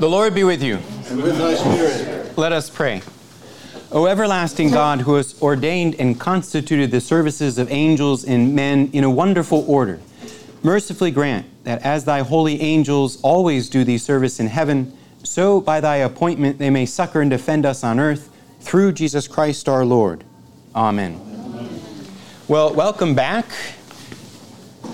The Lord be with you. And with thy spirit. Let us pray. O everlasting God, who has ordained and constituted the services of angels and men in a wonderful order, mercifully grant that as thy holy angels always do thee service in heaven, so by thy appointment they may succor and defend us on earth through Jesus Christ our Lord. Amen. Well, welcome back.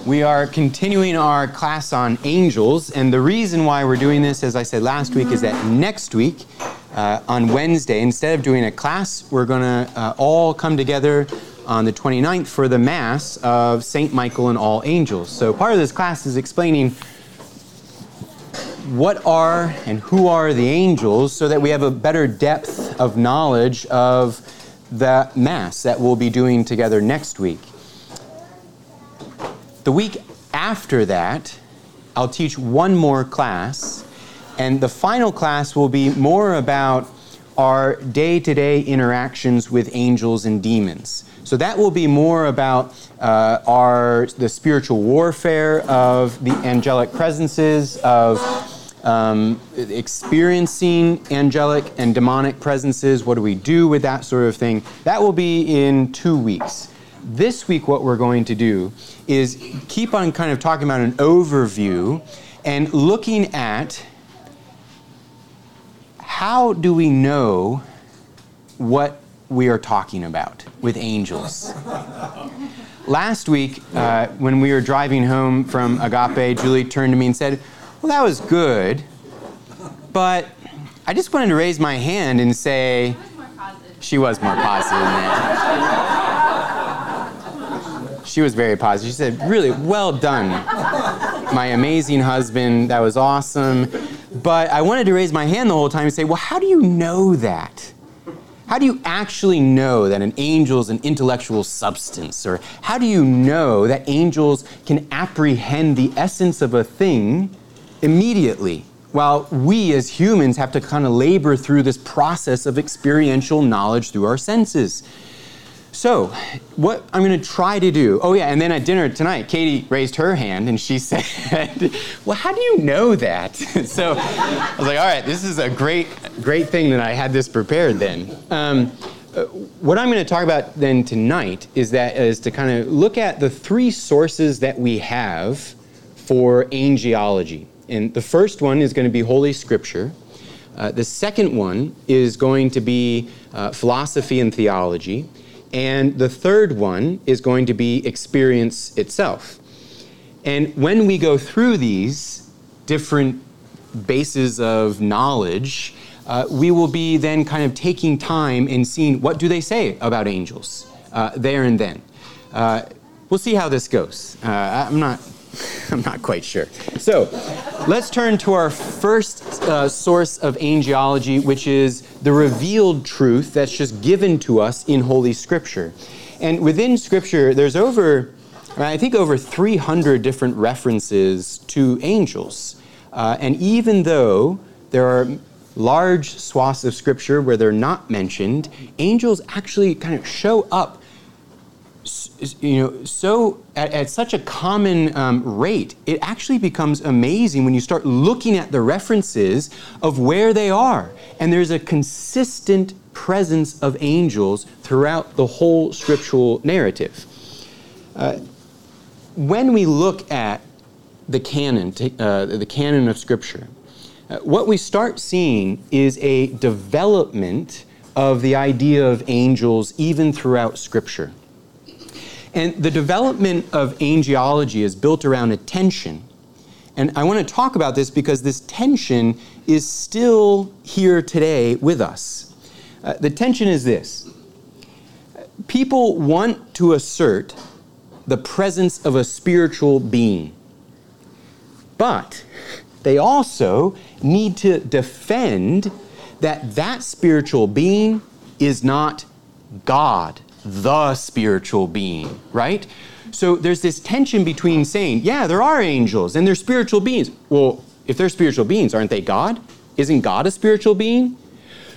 We are continuing our class on angels, and the reason why we're doing this, as I said last week, is that next week, uh, on Wednesday, instead of doing a class, we're going to uh, all come together on the 29th for the Mass of St. Michael and all angels. So part of this class is explaining what are and who are the angels so that we have a better depth of knowledge of the Mass that we'll be doing together next week. The week after that, I'll teach one more class, and the final class will be more about our day to day interactions with angels and demons. So that will be more about uh, our the spiritual warfare of the angelic presences of um, experiencing angelic and demonic presences. What do we do with that sort of thing? That will be in two weeks. This week, what we're going to do is keep on kind of talking about an overview and looking at how do we know what we are talking about with angels. Last week, uh, when we were driving home from Agape, Julie turned to me and said, Well, that was good, but I just wanted to raise my hand and say, she was more positive than that. She was very positive. She said, Really, well done, my amazing husband. That was awesome. But I wanted to raise my hand the whole time and say, Well, how do you know that? How do you actually know that an angel is an intellectual substance? Or how do you know that angels can apprehend the essence of a thing immediately? While we as humans have to kind of labor through this process of experiential knowledge through our senses. So, what I'm going to try to do. Oh, yeah, and then at dinner tonight, Katie raised her hand and she said, Well, how do you know that? so I was like, All right, this is a great, great thing that I had this prepared then. Um, uh, what I'm going to talk about then tonight is that is to kind of look at the three sources that we have for angelology. And the first one is going to be Holy Scripture. Uh, the second one is going to be uh, philosophy and theology. And the third one is going to be experience itself. And when we go through these different bases of knowledge, uh, we will be then kind of taking time and seeing what do they say about angels uh, there and then. Uh, we'll see how this goes. Uh, I'm not. I'm not quite sure. So, let's turn to our first uh, source of angelology, which is the revealed truth that's just given to us in Holy Scripture. And within Scripture, there's over, I think, over 300 different references to angels. Uh, and even though there are large swaths of Scripture where they're not mentioned, angels actually kind of show up you know, so at, at such a common um, rate, it actually becomes amazing when you start looking at the references of where they are. And there's a consistent presence of angels throughout the whole scriptural narrative. Uh, when we look at the canon, uh, the canon of Scripture, uh, what we start seeing is a development of the idea of angels even throughout Scripture. And the development of angelology is built around a tension. And I want to talk about this because this tension is still here today with us. Uh, the tension is this people want to assert the presence of a spiritual being, but they also need to defend that that spiritual being is not God the spiritual being, right? So there's this tension between saying, yeah, there are angels and they're spiritual beings. Well, if they're spiritual beings, aren't they God? Isn't God a spiritual being?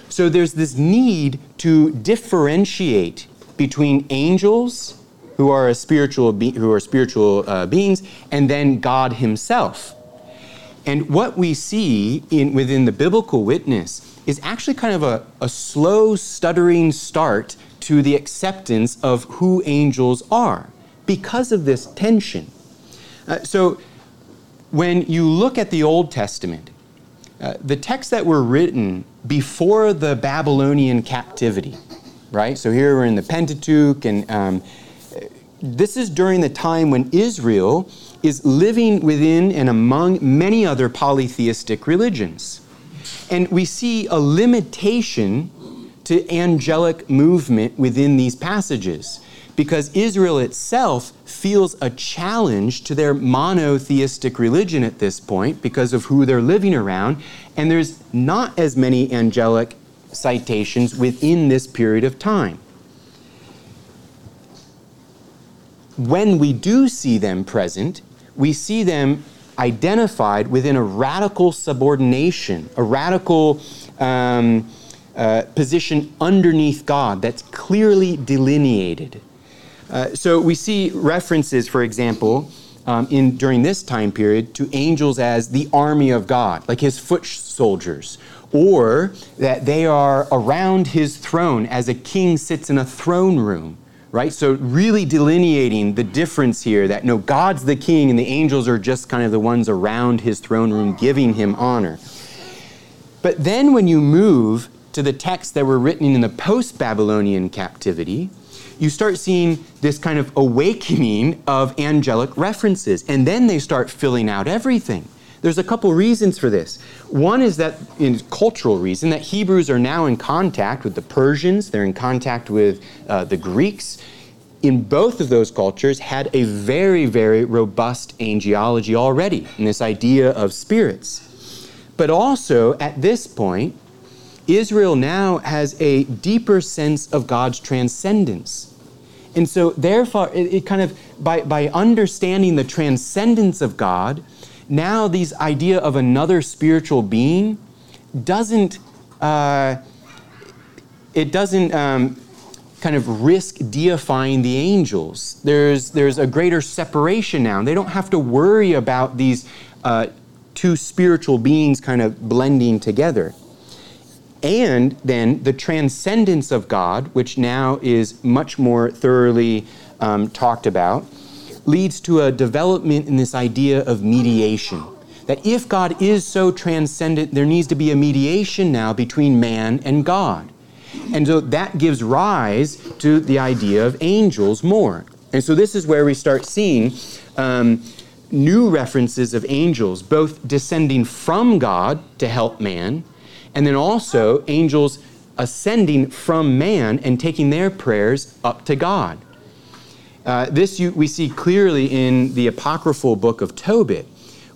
So there's this need to differentiate between angels who are a spiritual be- who are spiritual uh, beings and then God himself. And what we see in, within the biblical witness is actually kind of a, a slow, stuttering start to the acceptance of who angels are because of this tension. Uh, so, when you look at the Old Testament, uh, the texts that were written before the Babylonian captivity, right? So here we're in the Pentateuch, and um, this is during the time when Israel is living within and among many other polytheistic religions. And we see a limitation to angelic movement within these passages because Israel itself feels a challenge to their monotheistic religion at this point because of who they're living around, and there's not as many angelic citations within this period of time. When we do see them present, we see them identified within a radical subordination, a radical um, uh, position underneath God that's clearly delineated. Uh, so we see references, for example, um, in during this time period to angels as the army of God, like his foot soldiers, or that they are around his throne as a king sits in a throne room right? So, really delineating the difference here that no, God's the king and the angels are just kind of the ones around his throne room giving him honor. But then, when you move to the texts that were written in the post Babylonian captivity, you start seeing this kind of awakening of angelic references. And then they start filling out everything. There's a couple reasons for this. One is that, in cultural reason, that Hebrews are now in contact with the Persians, they're in contact with uh, the Greeks. In both of those cultures, had a very, very robust angelology already, in this idea of spirits. But also, at this point, Israel now has a deeper sense of God's transcendence. And so, therefore, it, it, kind of, by, by understanding the transcendence of God, now this idea of another spiritual being doesn't uh, it doesn't um, kind of risk deifying the angels. There's there's a greater separation now. They don't have to worry about these uh, two spiritual beings kind of blending together. And then the transcendence of God, which now is much more thoroughly um, talked about leads to a development in this idea of mediation. That if God is so transcendent, there needs to be a mediation now between man and God. And so that gives rise to the idea of angels more. And so this is where we start seeing um, new references of angels, both descending from God to help man, and then also angels ascending from man and taking their prayers up to God. Uh, this you, we see clearly in the apocryphal book of Tobit,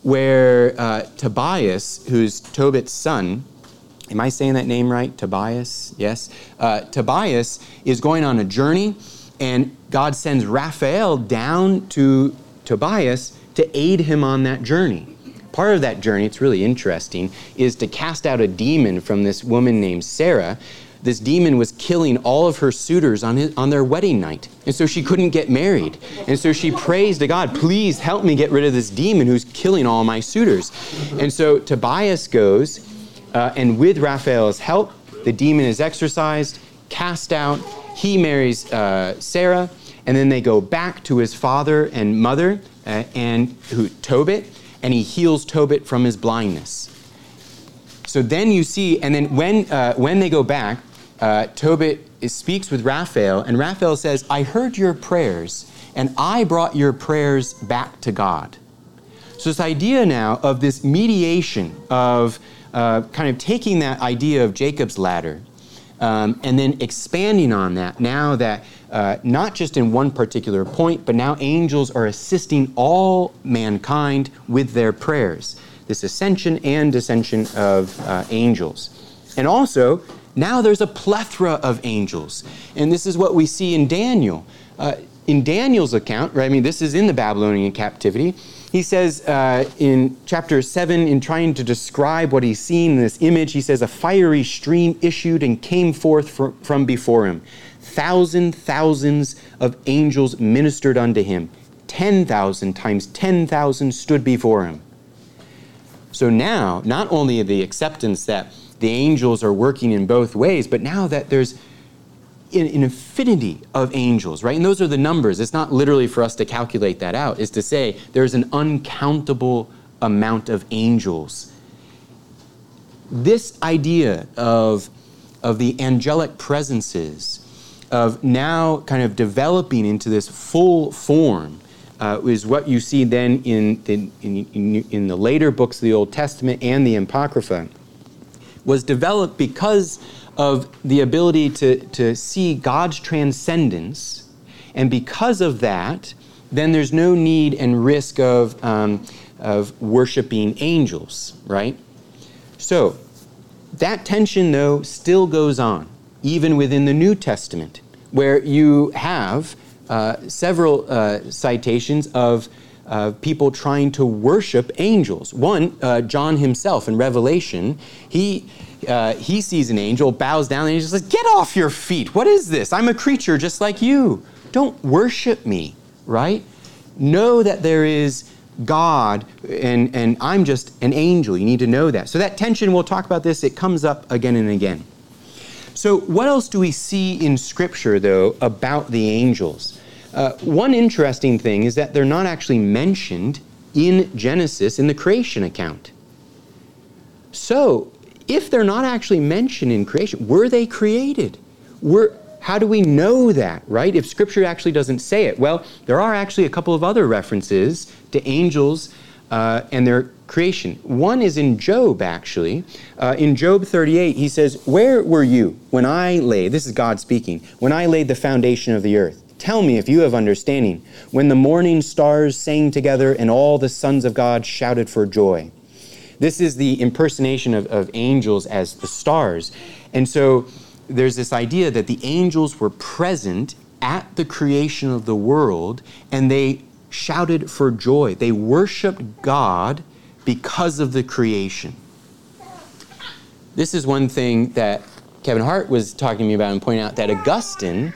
where uh, Tobias, who's Tobit's son, am I saying that name right? Tobias? Yes. Uh, Tobias is going on a journey, and God sends Raphael down to Tobias to aid him on that journey. Part of that journey, it's really interesting, is to cast out a demon from this woman named Sarah this demon was killing all of her suitors on, his, on their wedding night. And so she couldn't get married. And so she prays to God, please help me get rid of this demon who's killing all my suitors. And so Tobias goes, uh, and with Raphael's help, the demon is exorcised, cast out. He marries uh, Sarah, and then they go back to his father and mother, uh, and who, Tobit, and he heals Tobit from his blindness. So then you see, and then when, uh, when they go back, uh, Tobit speaks with Raphael, and Raphael says, I heard your prayers, and I brought your prayers back to God. So, this idea now of this mediation, of uh, kind of taking that idea of Jacob's ladder um, and then expanding on that, now that uh, not just in one particular point, but now angels are assisting all mankind with their prayers. This ascension and descension of uh, angels. And also, now there's a plethora of angels. And this is what we see in Daniel. Uh, in Daniel's account, right, I mean, this is in the Babylonian captivity. He says uh, in chapter 7, in trying to describe what he's seen in this image, he says, A fiery stream issued and came forth for, from before him. Thousand thousands of angels ministered unto him. 10,000 times 10,000 stood before him. So now, not only the acceptance that the angels are working in both ways, but now that there's an infinity of angels, right? And those are the numbers. It's not literally for us to calculate that out, is to say there's an uncountable amount of angels. This idea of, of the angelic presences, of now kind of developing into this full form, uh, is what you see then in the, in, in, in the later books of the Old Testament and the Apocrypha, was developed because of the ability to, to see God's transcendence. And because of that, then there's no need and risk of, um, of worshiping angels, right? So, that tension, though, still goes on, even within the New Testament, where you have several uh, citations of uh, people trying to worship angels. One, uh, John himself in Revelation, he uh, he sees an angel, bows down, and he just says, Get off your feet. What is this? I'm a creature just like you. Don't worship me, right? Know that there is God and, and I'm just an angel. You need to know that. So, that tension, we'll talk about this, it comes up again and again. So, what else do we see in Scripture, though, about the angels? Uh, one interesting thing is that they're not actually mentioned in Genesis in the creation account. So, if they're not actually mentioned in creation, were they created? Were, how do we know that, right? If Scripture actually doesn't say it? Well, there are actually a couple of other references to angels uh, and their creation. One is in Job, actually. Uh, in Job 38, he says, Where were you when I laid, this is God speaking, when I laid the foundation of the earth? Tell me if you have understanding. When the morning stars sang together and all the sons of God shouted for joy. This is the impersonation of, of angels as the stars. And so there's this idea that the angels were present at the creation of the world and they shouted for joy. They worshiped God because of the creation. This is one thing that Kevin Hart was talking to me about and pointing out that Augustine,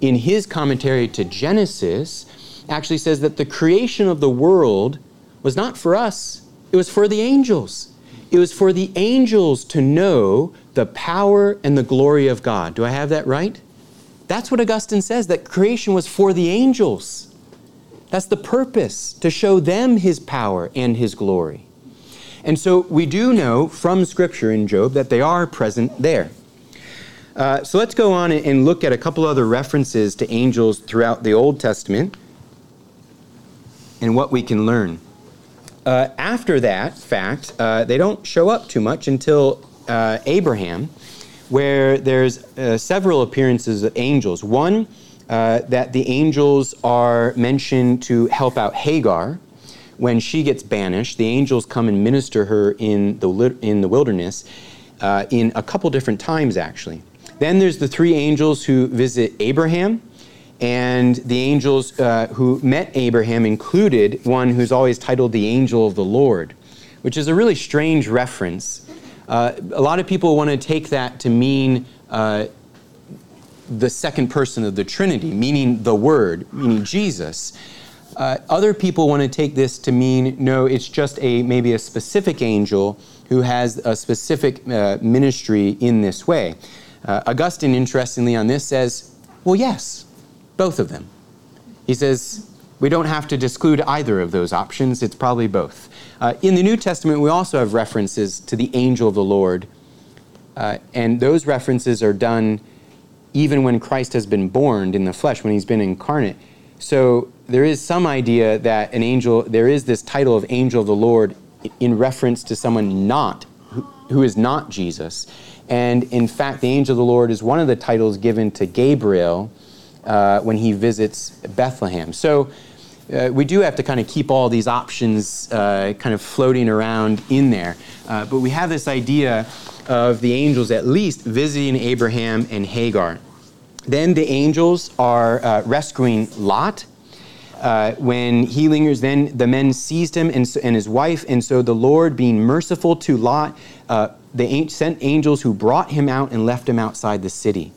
in his commentary to Genesis, actually says that the creation of the world was not for us, it was for the angels. It was for the angels to know the power and the glory of God. Do I have that right? That's what Augustine says, that creation was for the angels. That's the purpose, to show them his power and his glory. And so we do know from Scripture in Job that they are present there. Uh, so let's go on and look at a couple other references to angels throughout the Old Testament and what we can learn. Uh, after that fact, uh, they don't show up too much until uh, Abraham, where there's uh, several appearances of angels. One, uh, that the angels are mentioned to help out Hagar when she gets banished. The angels come and minister her in the, in the wilderness uh, in a couple different times, actually. Then there's the three angels who visit Abraham and the angels uh, who met Abraham included one who's always titled the angel of the Lord, which is a really strange reference. Uh, a lot of people want to take that to mean uh, the second person of the Trinity, meaning the Word, meaning Jesus. Uh, other people want to take this to mean no, it's just a maybe a specific angel who has a specific uh, ministry in this way. Uh, Augustine, interestingly, on this says, well, yes, both of them. He says, we don't have to disclude either of those options, it's probably both. Uh, in the New Testament, we also have references to the angel of the Lord, uh, and those references are done even when Christ has been born in the flesh, when he's been incarnate. So there is some idea that an angel, there is this title of angel of the Lord in reference to someone not, who, who is not Jesus. And in fact, the angel of the Lord is one of the titles given to Gabriel uh, when he visits Bethlehem. So uh, we do have to kind of keep all these options uh, kind of floating around in there. Uh, but we have this idea of the angels at least visiting Abraham and Hagar. Then the angels are uh, rescuing Lot. Uh, when he lingers, then the men seized him and, and, his wife, and so the Lord, being merciful to Lot, they sent angels who brought him out and left him outside the city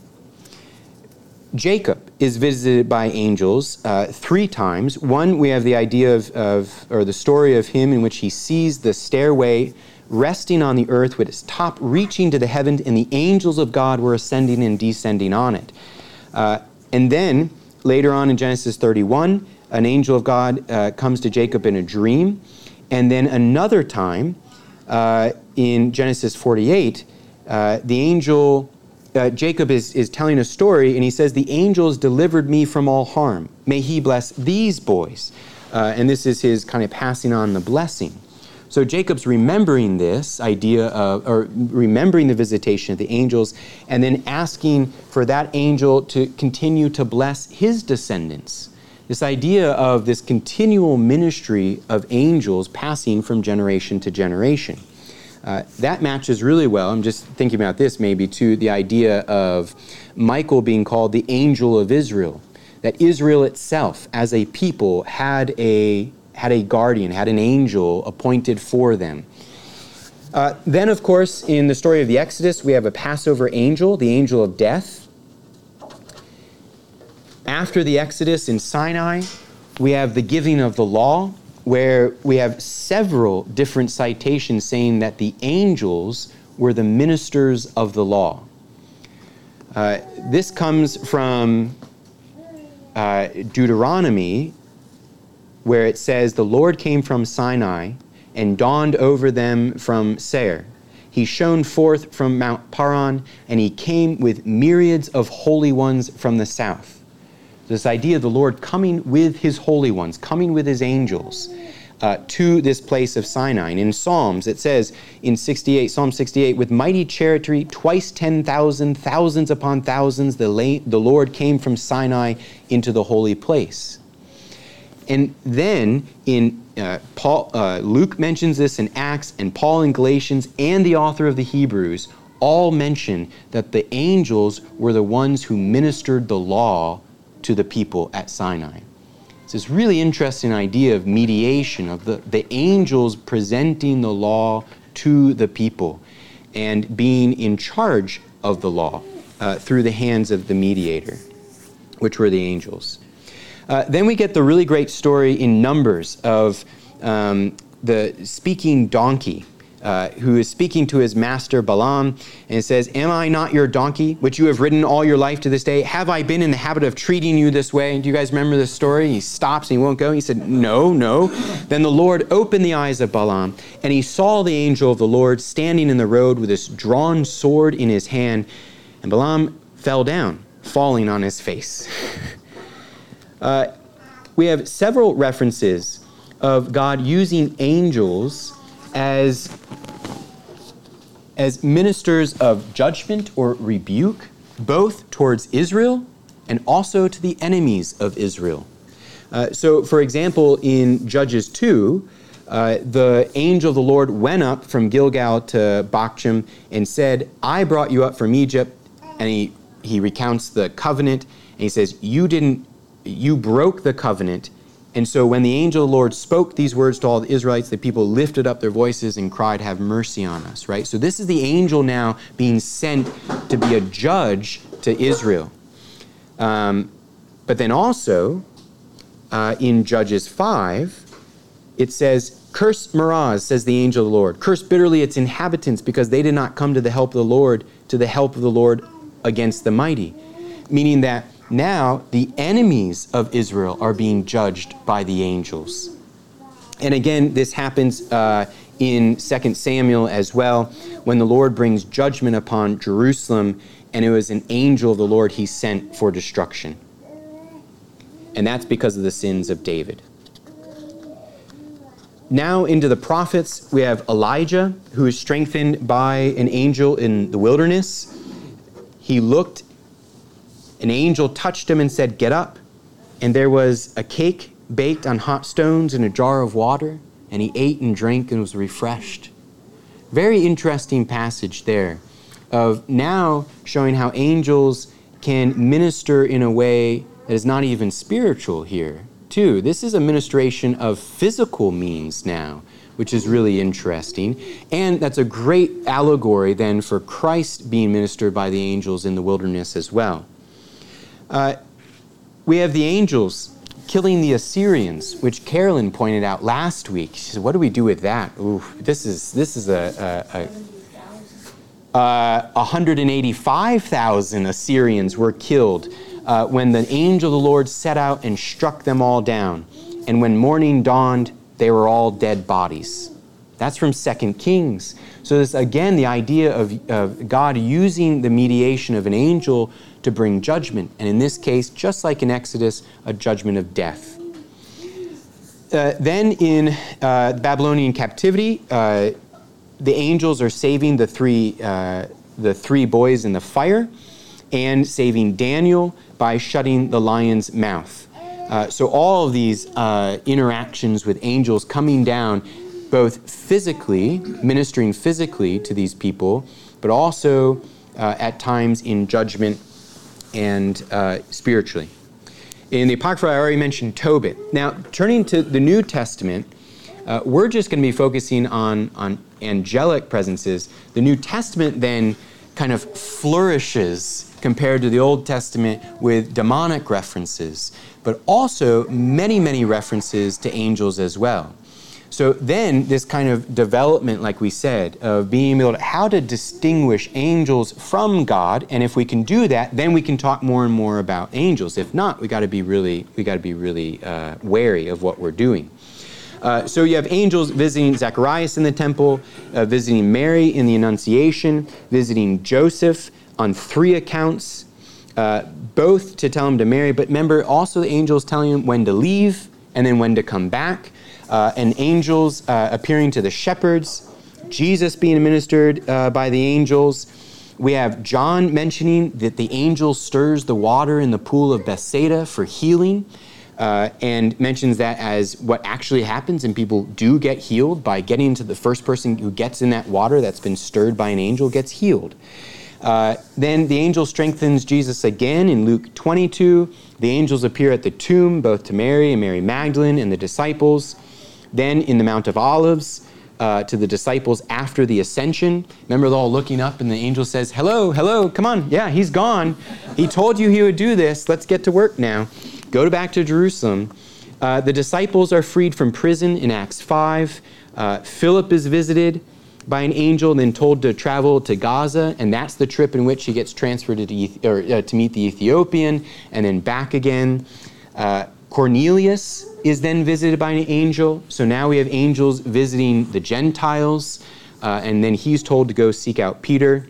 Jacob is visited by angels uh, three times. One, we have the idea of, of, or the story of him in which he sees the stairway resting on the earth with its top reaching to the heavens, and the angels of God were ascending and descending on it. Uh, and then later on in Genesis 31, an angel of God uh, comes to Jacob in a dream. And then another time uh, in Genesis 48, uh, the angel uh, Jacob is, is telling a story, and he says, The angels delivered me from all harm. May he bless these boys. Uh, and this is his kind of passing on the blessing. So Jacob's remembering this idea of, or remembering the visitation of the angels, and then asking for that angel to continue to bless his descendants. This idea of this continual ministry of angels passing from generation to generation. Uh, that matches really well. I'm just thinking about this maybe to the idea of Michael being called the angel of Israel. That Israel itself, as a people, had a, had a guardian, had an angel appointed for them. Uh, then, of course, in the story of the Exodus, we have a Passover angel, the angel of death. After the Exodus in Sinai, we have the giving of the law, where we have several different citations saying that the angels were the ministers of the law. Uh, this comes from uh, Deuteronomy, where it says, The Lord came from Sinai and dawned over them from Seir. He shone forth from Mount Paran, and he came with myriads of holy ones from the south. This idea of the Lord coming with his holy ones, coming with his angels uh, to this place of Sinai. And in Psalms, it says in 68, Psalm 68, with mighty chariot, twice 10,000, thousands upon thousands, the, la- the Lord came from Sinai into the holy place. And then in uh, Paul, uh, Luke mentions this in Acts, and Paul in Galatians, and the author of the Hebrews all mention that the angels were the ones who ministered the law to the people at Sinai. It's this really interesting idea of mediation, of the, the angels presenting the law to the people and being in charge of the law uh, through the hands of the mediator, which were the angels. Uh, then we get the really great story in Numbers of um, the speaking donkey uh, who is speaking to his master Balaam and says, Am I not your donkey, which you have ridden all your life to this day? Have I been in the habit of treating you this way? Do you guys remember this story? He stops and he won't go. He said, No, no. Then the Lord opened the eyes of Balaam, and he saw the angel of the Lord standing in the road with his drawn sword in his hand, and Balaam fell down, falling on his face. uh, we have several references of God using angels as, as ministers of judgment or rebuke, both towards Israel and also to the enemies of Israel. Uh, so, for example, in Judges 2, uh, the angel of the Lord went up from Gilgal to Bochim and said, I brought you up from Egypt. And he, he recounts the covenant and he says, You didn't, you broke the covenant and so when the angel of the Lord spoke these words to all the Israelites, the people lifted up their voices and cried, Have mercy on us, right? So this is the angel now being sent to be a judge to Israel. Um, but then also, uh, in Judges 5, it says, Curse Meroz, says the angel of the Lord. Curse bitterly its inhabitants because they did not come to the help of the Lord, to the help of the Lord against the mighty. Meaning that now the enemies of Israel are being judged by the angels. And again, this happens uh, in 2 Samuel as well, when the Lord brings judgment upon Jerusalem, and it was an angel of the Lord he sent for destruction. And that's because of the sins of David. Now, into the prophets, we have Elijah, who is strengthened by an angel in the wilderness. He looked an angel touched him and said, Get up. And there was a cake baked on hot stones in a jar of water, and he ate and drank and was refreshed. Very interesting passage there of now showing how angels can minister in a way that is not even spiritual here, too. This is a ministration of physical means now, which is really interesting. And that's a great allegory then for Christ being ministered by the angels in the wilderness as well. Uh, we have the angels killing the Assyrians, which Carolyn pointed out last week. She said, "What do we do with that? Ooh, this is this is a, a, a uh, 185,000 Assyrians were killed uh, when the angel of the Lord set out and struck them all down. And when morning dawned, they were all dead bodies. That's from Second Kings. So, this again, the idea of, of God using the mediation of an angel to bring judgment. And in this case, just like in Exodus, a judgment of death. Uh, then in uh, Babylonian captivity, uh, the angels are saving the three, uh, the three boys in the fire and saving Daniel by shutting the lion's mouth. Uh, so, all of these uh, interactions with angels coming down, both physically, ministering physically to these people, but also at times in judgment and uh, spiritually. In the Apocrypha, I already mentioned Tobit. Now, turning to the New Testament, uh, we're just going to be focusing on, on angelic presences. The New Testament then kind of flourishes compared to the Old Testament with demonic references, but also many, many references to angels as well. So then, this kind of development, like we said, of being able to how to distinguish angels from God, and if we can do that, then we can talk more and more about angels. If not, we got to be really we got to be really uh, wary of what we're doing. Uh, so you have angels visiting Zacharias in the temple, uh, visiting Mary in the Annunciation, visiting Joseph on three accounts, uh, both to tell him to marry. But remember, also the angels telling him when to leave and then when to come back uh, and angels uh, appearing to the shepherds, Jesus being administered uh, by the angels. We have John mentioning that the angel stirs the water in the pool of Bethsaida for healing. Uh, and mentions that as what actually happens, and people do get healed by getting to the first person who gets in that water that's been stirred by an angel gets healed. Uh, then the angel strengthens Jesus again in Luke 22. The angels appear at the tomb, both to Mary and Mary Magdalene and the disciples. Then in the Mount of Olives, uh, to the disciples after the ascension. Remember, they're all looking up, and the angel says, Hello, hello, come on. Yeah, he's gone. He told you he would do this. Let's get to work now. Go back to Jerusalem. Uh, the disciples are freed from prison in Acts 5. Uh, Philip is visited by an angel, then told to travel to Gaza, and that's the trip in which he gets transferred to, or, uh, to meet the Ethiopian and then back again. Uh, Cornelius is then visited by an angel. So now we have angels visiting the Gentiles, uh, and then he's told to go seek out Peter.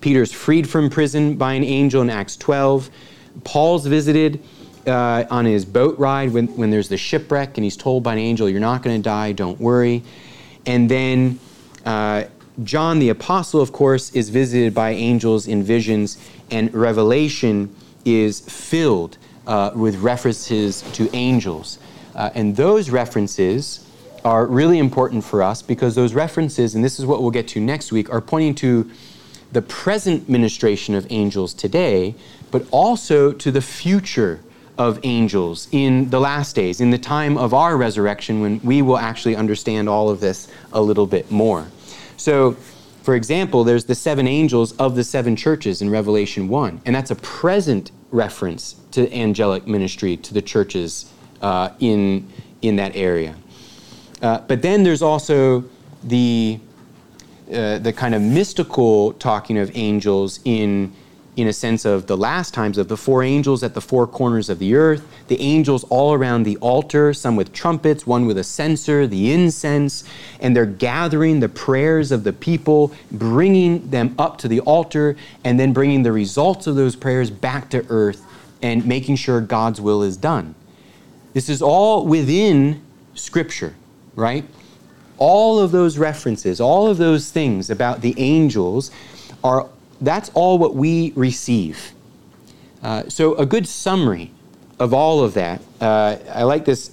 Peter's freed from prison by an angel in Acts 12. Paul's visited uh, on his boat ride when, when there's the shipwreck, and he's told by an angel, You're not going to die, don't worry. And then uh, John the Apostle, of course, is visited by angels in visions, and Revelation is filled uh, with references to angels. Uh, and those references are really important for us because those references, and this is what we'll get to next week, are pointing to the present ministration of angels today, but also to the future of angels in the last days, in the time of our resurrection, when we will actually understand all of this a little bit more. So, for example, there's the seven angels of the seven churches in Revelation 1, and that's a present reference to angelic ministry to the churches uh, in, in that area. Uh, but then there's also the, uh, the kind of mystical talking of angels in, in a sense of the last times of the four angels at the four corners of the earth, the angels all around the altar, some with trumpets, one with a censer, the incense, and they're gathering the prayers of the people, bringing them up to the altar, and then bringing the results of those prayers back to earth and making sure God's will is done. This is all within Scripture, right? All of those references, all of those things about the angels are that's all what we receive. Uh, so, a good summary of all of that. Uh, I like this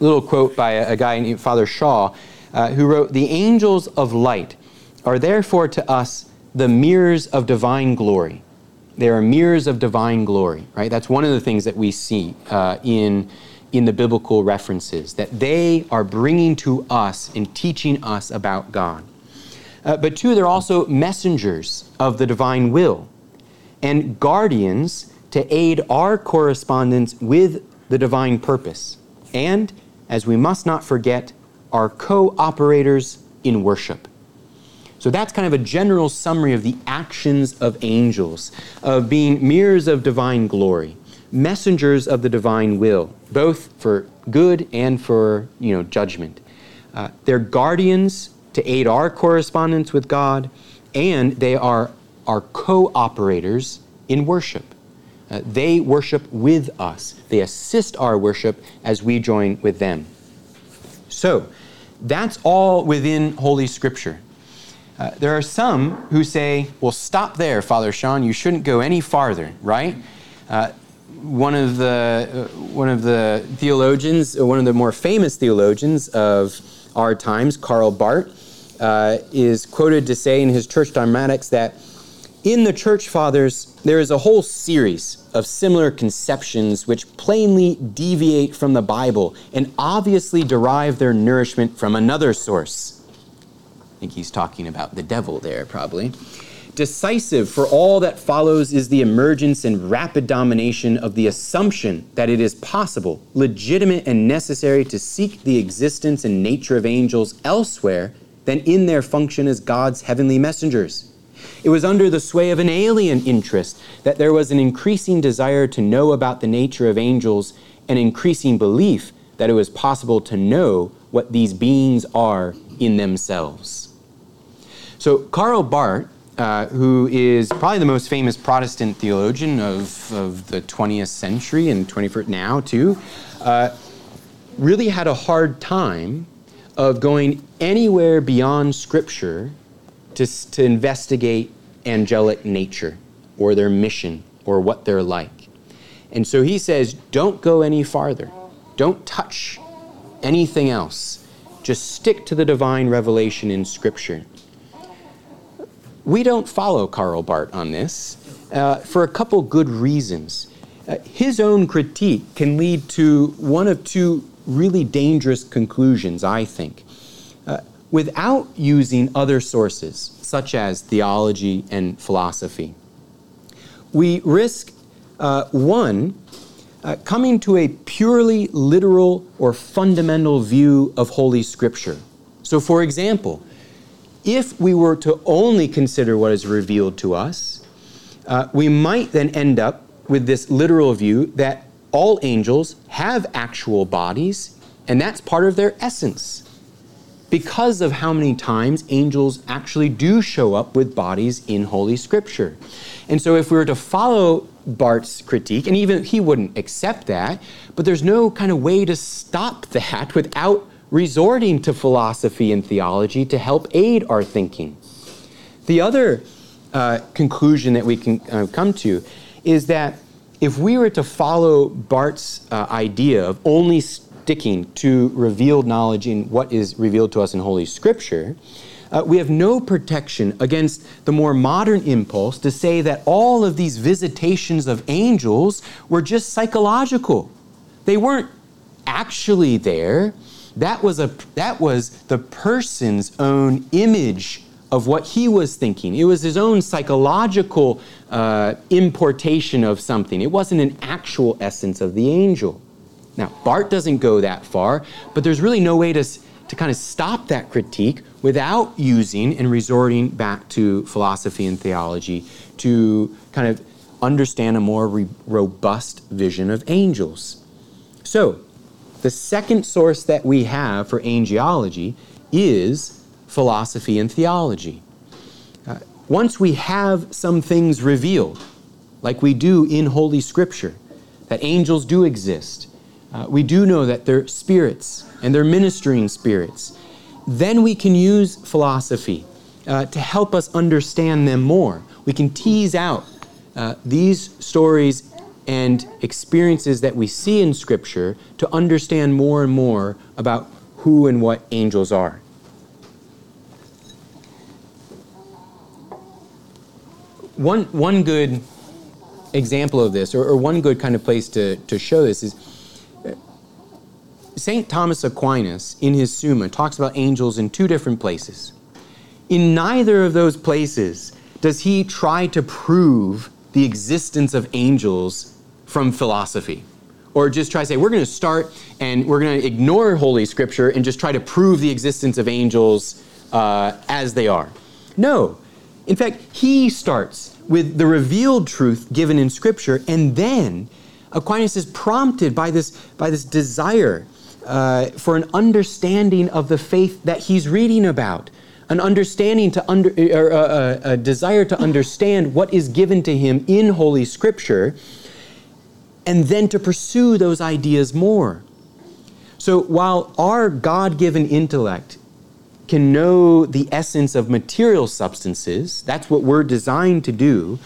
little quote by a, a guy named Father Shaw, uh, who wrote The angels of light are therefore to us the mirrors of divine glory they are mirrors of divine glory, right? That's one of the things that we see uh, in, in the biblical references, that they are bringing to us and teaching us about God. Uh, but two, they're also messengers of the divine will and guardians to aid our correspondence with the divine purpose, and, as we must not forget, are co operators in worship. So that's kind of a general summary of the actions of angels, of being mirrors of divine glory, messengers of the divine will, both for good and for you know judgment. Uh, they're guardians to aid our correspondence with God, and they are our co-operators in worship. Uh, they worship with us. They assist our worship as we join with them. So, that's all within Holy Scripture. Uh, there are some who say, well, stop there, Father Sean. You shouldn't go any farther, right? Uh, one of the uh, one of the theologians, uh, one of the more famous theologians of our times, Karl Barth, uh, is quoted to say in his Church Dogmatics that in the Church Fathers there is a whole series of similar conceptions which plainly deviate from the Bible and obviously derive their nourishment from another source. I think he's talking about the devil there, probably. Decisive for all that follows is the emergence and rapid domination of the assumption that it is possible, legitimate, and necessary to seek the existence and nature of angels elsewhere than in their function as God's heavenly messengers. It was under the sway of an alien interest that there was an increasing desire to know about the nature of angels and increasing belief that it was possible to know what these beings are in themselves. So, Karl Barth uh, who is probably the most famous Protestant theologian of, of the 20th century and 21st now, too, uh, really had a hard time of going anywhere beyond Scripture to, to investigate angelic nature or their mission or what they're like. And so he says, don't go any farther. Don't touch anything else. Just stick to the divine revelation in Scripture. We don't follow Karl Barth on this uh, for a couple good reasons. Uh, his own critique can lead to one of two really dangerous conclusions, I think. Uh, without using other sources, such as theology and philosophy, we risk uh, one, uh, coming to a purely literal or fundamental view of Holy Scripture. So, for example, if we were to only consider what is revealed to us, uh, we might then end up with this literal view that all angels have actual bodies, and that's part of their essence. Because of how many times angels actually do show up with bodies in Holy Scripture. And so, if we were to follow Barth's critique, and even he wouldn't accept that, but there's no kind of way to stop that without resorting to philosophy and theology to help aid our thinking. The other uh, conclusion that we can uh, come to is that if we were to follow Barth's uh, idea of only sticking to revealed knowledge in what is revealed to us in Holy Scripture, uh, we have no protection against the more modern impulse to say that all of these visitations of angels were just psychological. They weren't actually there. That was, a, that was the person's own image of what he was thinking. It was his own psychological uh, importation of something. It wasn't an actual essence of the angel. Now, Barth doesn't go that far, but there's really no way to, to kind of stop that critique without using and resorting back to philosophy and theology to kind of understand a more re- robust vision of angels. So, the second source that we have for angelology is philosophy and theology. Uh, once we have some things revealed, like we do in Holy Scripture, that angels do exist, uh, we do know that they're spirits and they're ministering spirits, then we can use philosophy uh, to help us understand them more. We can tease out uh, these stories and experiences that we see in Scripture to understand more and more about who and what angels are. One, one good example of this, or, or one good kind of place to, to show this, is uh, St. Thomas Aquinas in his Summa talks about angels in two different places. In neither of those places does he try to prove the existence of angels from philosophy. Or just try to say, we're going to start and we're going to ignore Holy Scripture and just try to prove the existence of angels uh, as they are. No. In fact, he starts with the revealed truth given in Scripture, and then Aquinas is prompted by this, by this desire uh, for an understanding of the faith that he's reading about, an understanding to under, or uh, uh, a desire to understand what is given to him in Holy Scripture, and then to pursue those ideas more. So while our God given intellect can know the essence of material substances, that's what we're designed to do,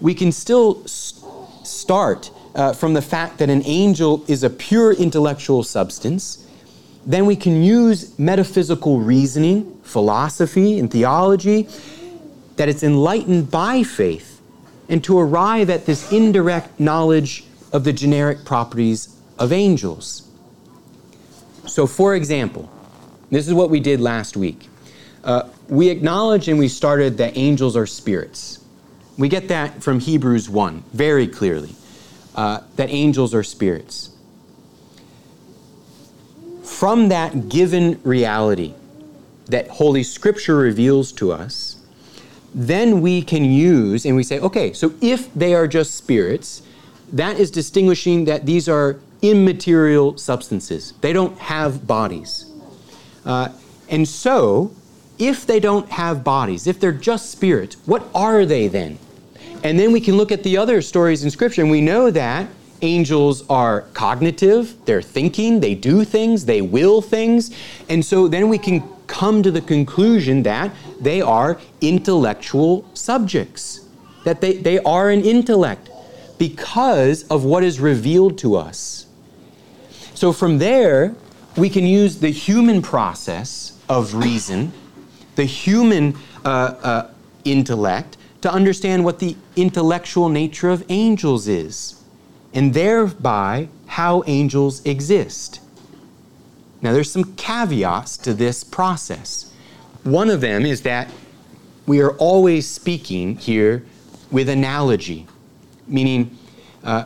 we can still start uh, from the fact that an angel is a pure intellectual substance. Then we can use metaphysical reasoning, philosophy, and theology, that it's enlightened by faith, and to arrive at this indirect knowledge of the generic properties of angels. So, for example, this is what we did last week. Uh, we acknowledged and we started that angels are spirits. We get that from Hebrews 1 very clearly uh, that angels are spirits. From that given reality that Holy Scripture reveals to us, then we can use and we say, okay, so if they are just spirits, that is distinguishing that these are immaterial substances. They don't have bodies. Uh, and so, if they don't have bodies, if they're just spirits, what are they then? And then we can look at the other stories in Scripture, and we know that angels are cognitive, they're thinking, they do things, they will things. And so then we can come to the conclusion that they are intellectual subjects, that they, they are an intellect because of what is revealed to us. So from there, we can use the human process of reason, the human uh, uh, intellect, to understand what the intellectual nature of angels is, and thereby how angels exist. Now, there's some caveats to this process. One of them is that we are always speaking here with analogy, meaning uh,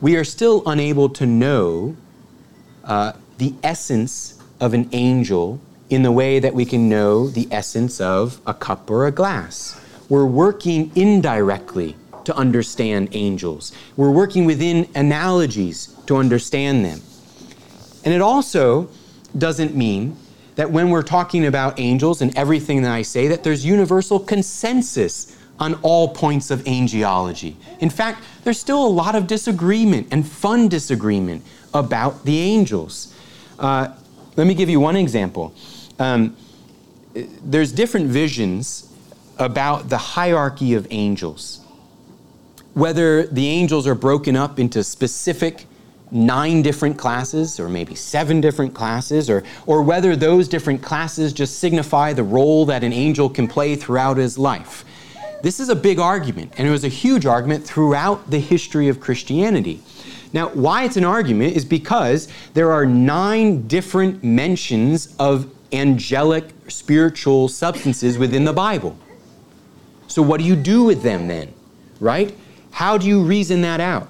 we are still unable to know uh, the essence of an angel in the way that we can know the essence of a cup or a glass. We're working indirectly to understand angels. We're working within analogies to understand them. And it also doesn't mean that when we're talking about angels and everything that I say, that there's universal consensus on all points of angelology. In fact, there's still a lot of disagreement and fun disagreement about the angels. Uh, let me give you one example. Um, there's different visions about the hierarchy of angels. Whether the angels are broken up into specific nine different classes, or maybe seven different classes, or, or whether those different classes just signify the role that an angel can play throughout his life. This is a big argument, and it was a huge argument throughout the history of Christianity. Now, why it's an argument is because there are nine different mentions of angelic spiritual substances within the Bible. So, what do you do with them then? Right? How do you reason that out?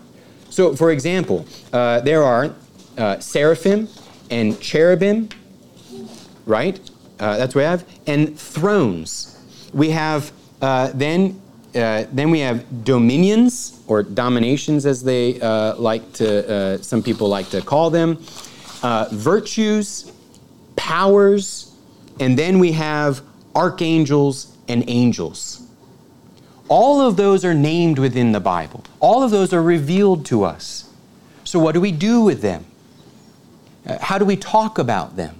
So, for example, uh, there are uh, seraphim and cherubim, right? Uh, that's what we have, and thrones. We have uh, then uh, then we have dominions or dominations, as they uh, like to. some people like to call them, virtues, powers, and then we have archangels and angels. All of those are named within the Bible. All of those are revealed to us. So, what do we do with them? Uh, how do we talk about them?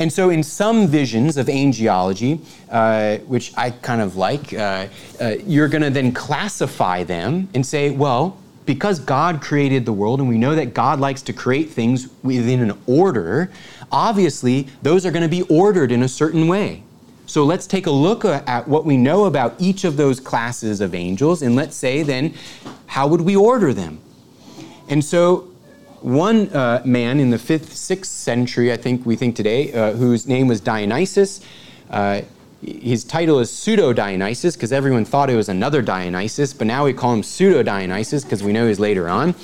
And so, in some visions of angelology, uh, which I kind of like, uh, uh, you're going to then classify them and say, well, because God created the world and we know that God likes to create things within an order, obviously those are going to be ordered in a certain way. So let's take a look at what we know about each of those classes of angels, and let's say then, how would we order them? And so, one uh, man in the fifth, sixth century, I think we think today, uh, whose name was Dionysius, uh, his title is Pseudo Dionysus because everyone thought it was another Dionysus, but now we call him Pseudo Dionysus because we know he's later on.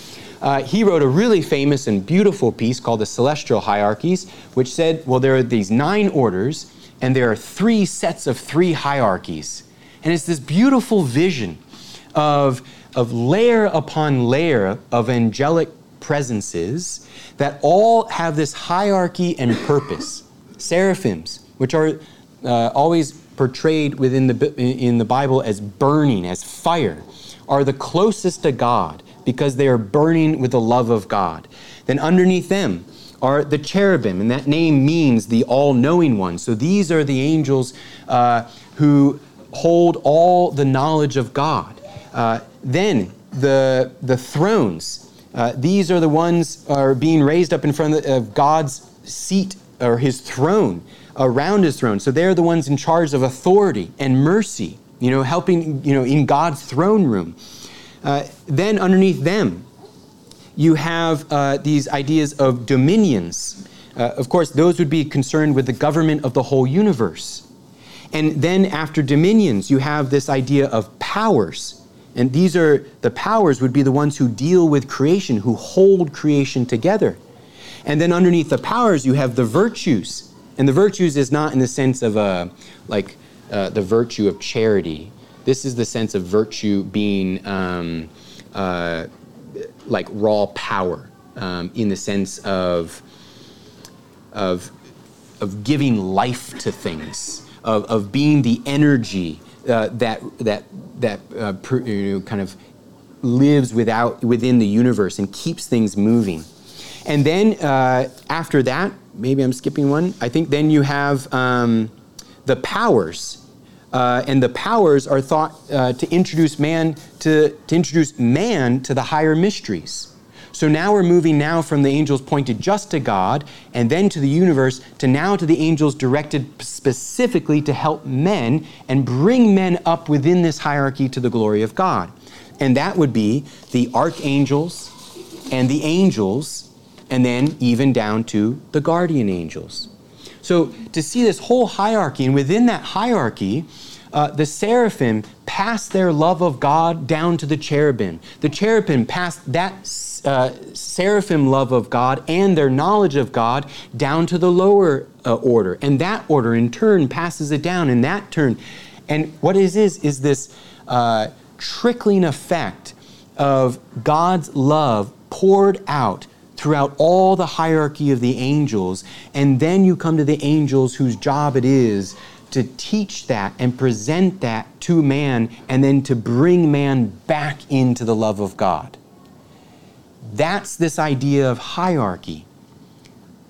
Uh, he wrote a really famous and beautiful piece called The Celestial Hierarchies, which said, well, there are these nine orders, and there are three sets of three hierarchies. And it's this beautiful vision of, of layer upon layer of angelic presences that all have this hierarchy and purpose. Seraphims, which are uh, always portrayed within the, in the Bible as burning, as fire, are the closest to God because they are burning with the love of God. Then underneath them are the cherubim, and that name means the all knowing one. So these are the angels uh, who hold all the knowledge of God. Uh, then the, the thrones, uh, these are the ones are being raised up in front of God's seat or his throne around his throne. So they're the ones in charge of authority and mercy, you know, helping, you know, in God's throne room. Uh, then underneath them, you have uh, these ideas of dominions. Uh, of course, those would be concerned with the government of the whole universe. And then after dominions, you have this idea of powers. And these are the powers would be the ones who deal with creation, who hold creation together. And then underneath the powers, you have the virtues. And the virtues is not in the sense of uh, like uh, the virtue of charity. This is the sense of virtue being um, uh, like raw power um, in the sense of, of, of giving life to things, of, of being the energy uh, that, that, that uh, per, you know, kind of lives without, within the universe and keeps things moving. And then uh, after that, maybe I'm skipping one. I think then you have um, the powers. Uh, and the powers are thought uh, to introduce man to, to introduce man to the higher mysteries. So now we're moving now from the angels pointed just to God and then to the universe to now to the angels directed specifically to help men and bring men up within this hierarchy to the glory of God. And that would be the archangels and the angels and then even down to the guardian angels. So to see this whole hierarchy, and within that hierarchy, uh, the seraphim pass their love of God down to the cherubim. The cherubim pass that uh, seraphim love of God and their knowledge of God down to the lower uh, order. And that order in turn passes it down in that turn. And what it is, is this uh, trickling effect of God's love poured out throughout all the hierarchy of the angels. And then you come to the angels whose job it is to teach that and present that to man and then to bring man back into the love of God. That's this idea of hierarchy.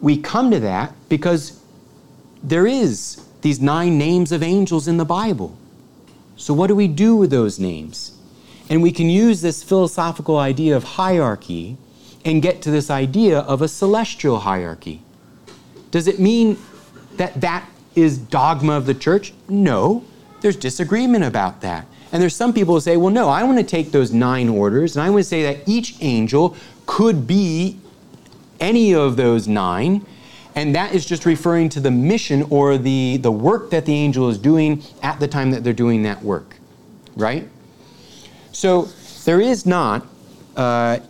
We come to that because there is these nine names of angels in the Bible. So what do we do with those names? And we can use this philosophical idea of hierarchy and get to this idea of a celestial hierarchy. Does it mean that that is dogma of the church? No. There's disagreement about that. And there's some people who say, well, no, I want to take those nine orders and I want to say that each angel could be any of those nine. And that is just referring to the mission or the, the work that the angel is doing at the time that they're doing that work. Right? So there is not, uh,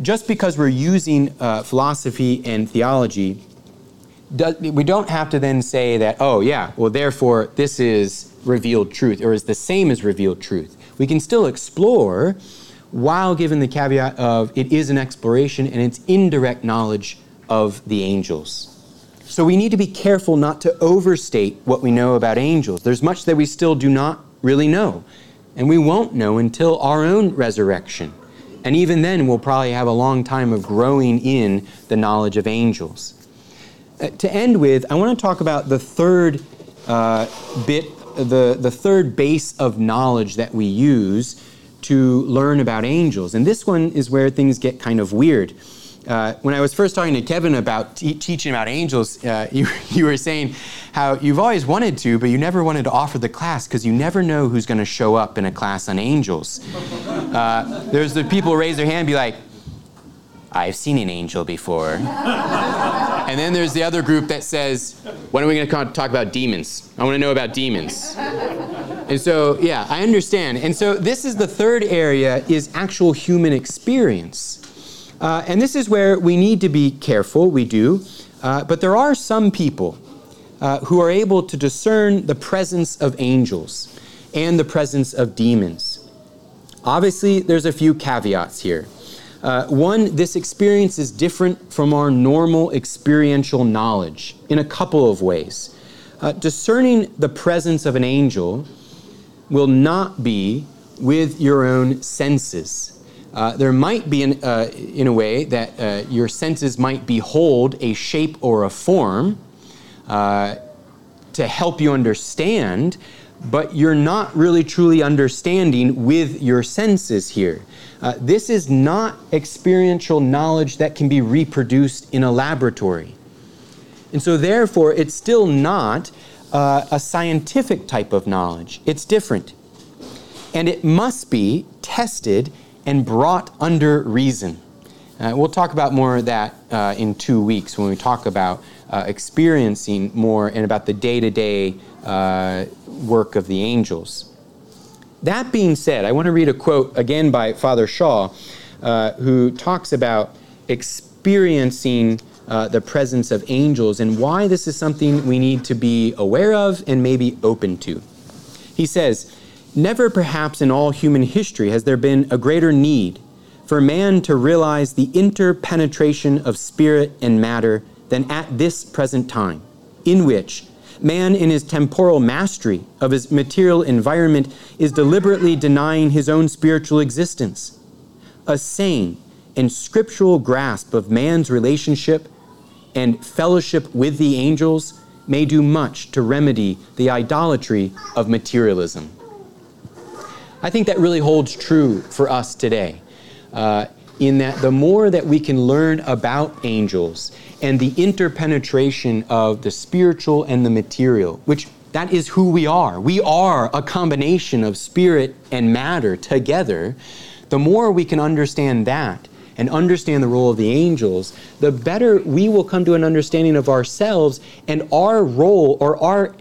just because we're using uh, philosophy and theology, we don't have to then say that, oh, yeah, well, therefore, this is revealed truth or is the same as revealed truth. We can still explore while given the caveat of it is an exploration and it's indirect knowledge of the angels. So we need to be careful not to overstate what we know about angels. There's much that we still do not really know, and we won't know until our own resurrection. And even then, we'll probably have a long time of growing in the knowledge of angels. Uh, to end with, I want to talk about the third uh, bit, the, the third base of knowledge that we use to learn about angels. And this one is where things get kind of weird. Uh, when I was first talking to Kevin about te- teaching about angels, uh, you, you were saying how you've always wanted to, but you never wanted to offer the class because you never know who's going to show up in a class on angels. Uh, there's the people raise their hand and be like, I've seen an angel before. And then there's the other group that says, when are we going to talk about demons? I want to know about demons. And so, yeah, I understand. And so this is the third area is actual human experience. Uh, and this is where we need to be careful, we do. Uh, but there are some people uh, who are able to discern the presence of angels and the presence of demons. Obviously, there's a few caveats here. Uh, one, this experience is different from our normal experiential knowledge in a couple of ways. Uh, discerning the presence of an angel will not be with your own senses. Uh, there might be, an, uh, in a way, that uh, your senses might behold a shape or a form uh, to help you understand, but you're not really truly understanding with your senses here. Uh, this is not experiential knowledge that can be reproduced in a laboratory. And so, therefore, it's still not uh, a scientific type of knowledge. It's different. And it must be tested and brought under reason. Uh, we'll talk about more of that uh, in two weeks when we talk about uh, experiencing more and about the day to day work of the angels. That being said, I want to read a quote again by Father Shaw, uh, who talks about experiencing uh, the presence of angels and why this is something we need to be aware of and maybe open to. He says, Never perhaps in all human history has there been a greater need for man to realize the interpenetration of spirit and matter than at this present time, in which man, in his temporal mastery of his material environment, is deliberately denying his own spiritual existence. A sane and scriptural grasp of man's relationship and fellowship with the angels may do much to remedy the idolatry of materialism. I think that really holds true for us today. Uh, in that the more that we can learn about angels and the interpenetration of the spiritual and the material, which that is who we are. We are a combination of spirit and matter together. The more we can understand that and understand the role of the angels, the better we will come to an understanding of ourselves and our role or our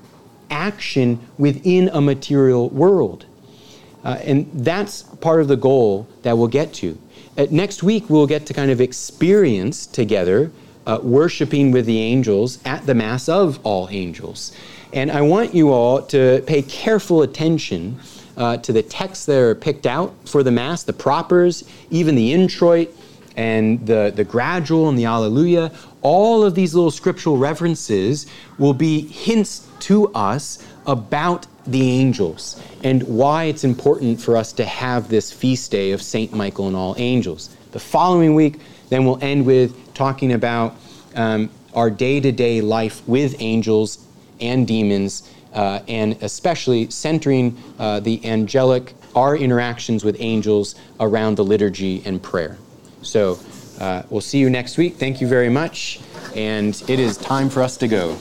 action within a material world. Uh, and that's part of the goal that we'll get to. Uh, next week, we'll get to kind of experience together uh, worshiping with the angels at the Mass of all angels. And I want you all to pay careful attention uh, to the texts that are picked out for the Mass, the propers, even the introit, and the, the gradual and the Alleluia. All of these little scriptural references will be hints to us about the angels and why it's important for us to have this feast day of St. Michael and all angels. The following week, then we'll end with talking about um, our day to day life with angels and demons, uh, and especially centering uh, the angelic, our interactions with angels around the liturgy and prayer. So uh, we'll see you next week. Thank you very much. And it is time for us to go.